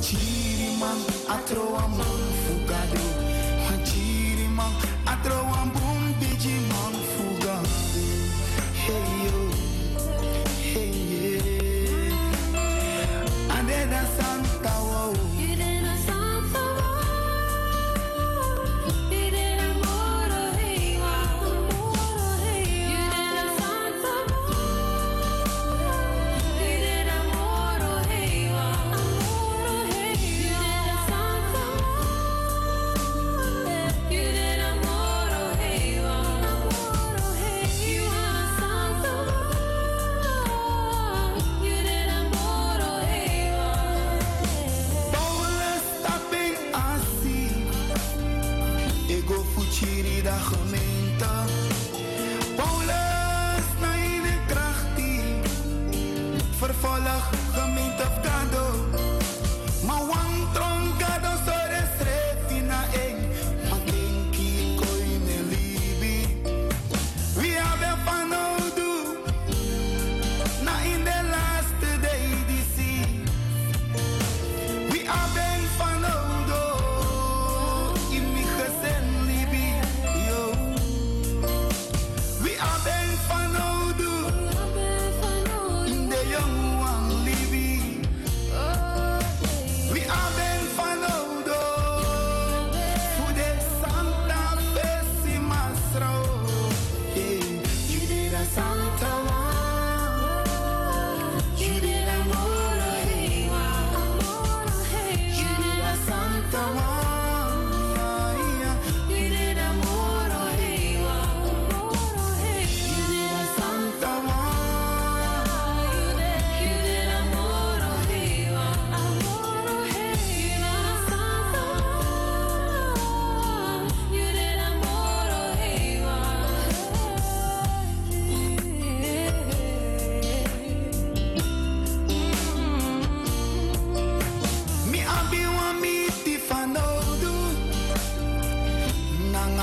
ciri rimane a trovare fuga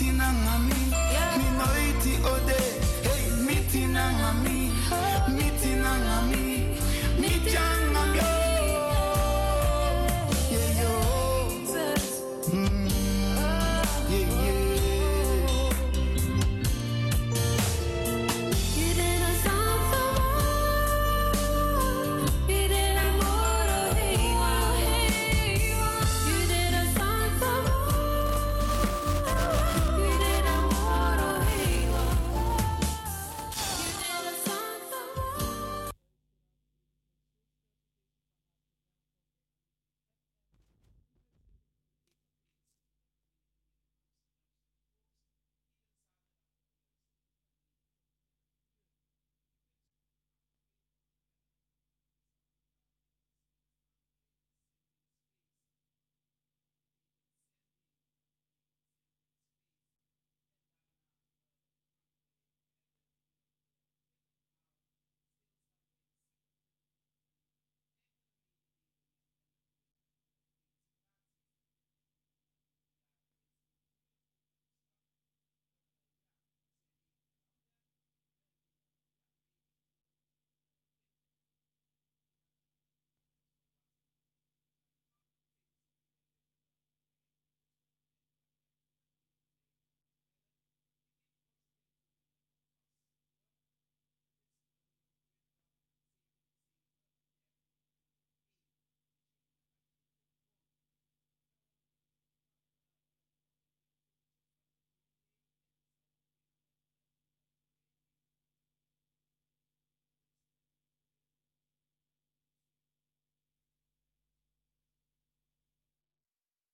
iti minoiti oti.